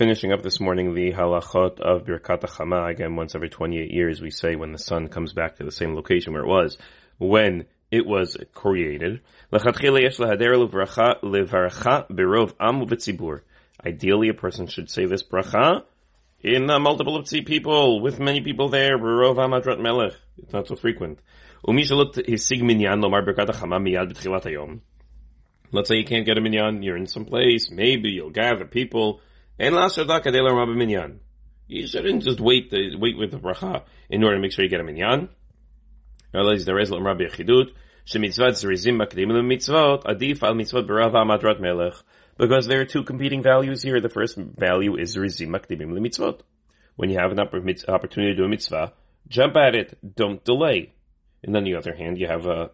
finishing up this morning the halachot of Birkat Chama. Again, once every 28 years, we say when the sun comes back to the same location where it was when it was created. Ideally, a person should say this bracha in a multiple of people, with many people there. It's not so frequent. Let's say you can't get a minyan, you're in some place, maybe you'll gather people, and You shouldn't just wait the, wait with the bracha in order to make sure you get a minyan. Because there are two competing values here. The first value is rizim makdimim lemitzvot. When you have an opportunity to do a mitzvah, jump at it. Don't delay. And on the other hand, you have a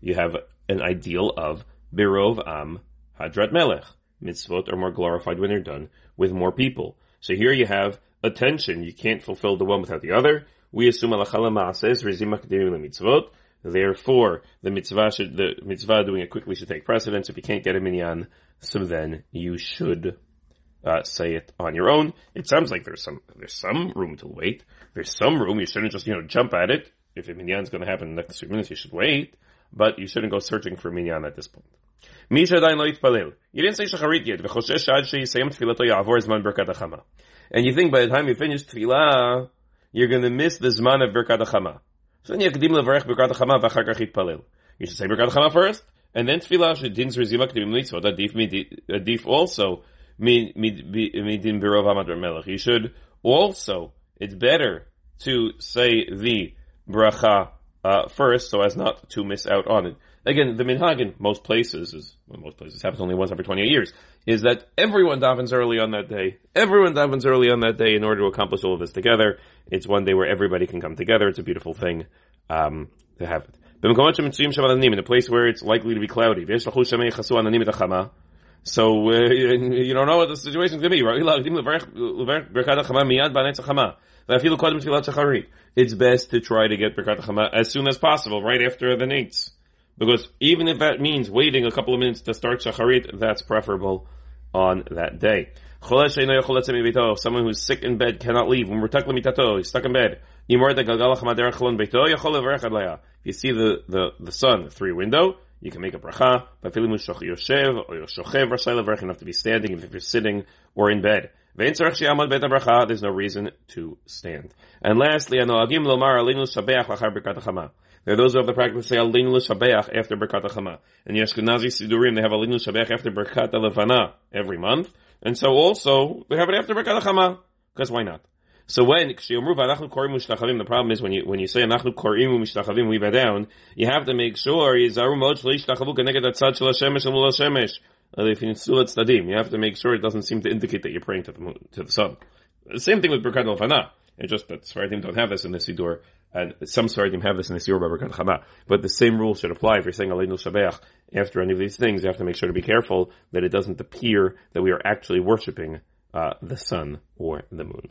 you have an ideal of birov am hadrat melech mitzvot are more glorified when they're done with more people. So here you have attention. You can't fulfill the one without the other. We assume alachala says rizim mitzvot. Therefore, the mitzvah should, the mitzvah doing it quickly should take precedence. If you can't get a minyan, so then you should uh, say it on your own. It sounds like there's some there's some room to wait. There's some room. You shouldn't just you know jump at it. If a minyan is going to happen in the next few minutes, you should wait. But you shouldn't go searching for minyan at this point. You didn't say shacharit yet. And you think by the time you finish tefillah, you're going to miss the zman of berkat hachama. So then you yakdim levarech berkat hachama v'achar. You should say berkat hachama first, and then tefillah should din zrizima kdim mitzvot. Adif also midin birov hamadar melech. You should also. It's better to say the bracha uh, first, so as not to miss out on it. Again, the minhag in most places is well, most places happens only once every twenty eight years. Is that everyone davens early on that day? Everyone davens early on that day in order to accomplish all of this together. It's one day where everybody can come together. It's a beautiful thing um, to have it. In a place where it's likely to be cloudy. So uh, you don't know what the situation is going to be? It's best to try to get Birkat Chama as soon as possible, right after the Netz. Because even if that means waiting a couple of minutes to start Shacharit, that's preferable on that day. Someone who's sick in bed cannot leave. When we're he's stuck in bed. If you see the, the, the sun through your window, you can make a bracha. Yoshev or Yoshochev Rashay Levrach, you have to be standing if you're sitting or in bed. There's no reason to stand. And lastly, there are those who have the practice to say Aleinu L'Shabeach after Birkat HaChama. And Ashkenazi Sidurim, they have Aleinu L'Shabeach after Birkat HaLevana every month. And so also, they have it after Birkat HaChama. Because why not? So when the problem is when you when you say anachnu korimu mishtachavim, we bow down, you have to make sure you have to make sure it doesn't seem to indicate that you're praying to the moon, to the sun. Same thing with Birkat Fana, It's just that Sfaradim don't have this in the Sidur, and some Sfaradim have this in the Sidur by Birkat Chama. But the same rule should apply if you're saying Aleinu Shabeach after any of these things. You have to make sure to be careful that it doesn't appear that we are actually worshipping uh, the sun or the moon.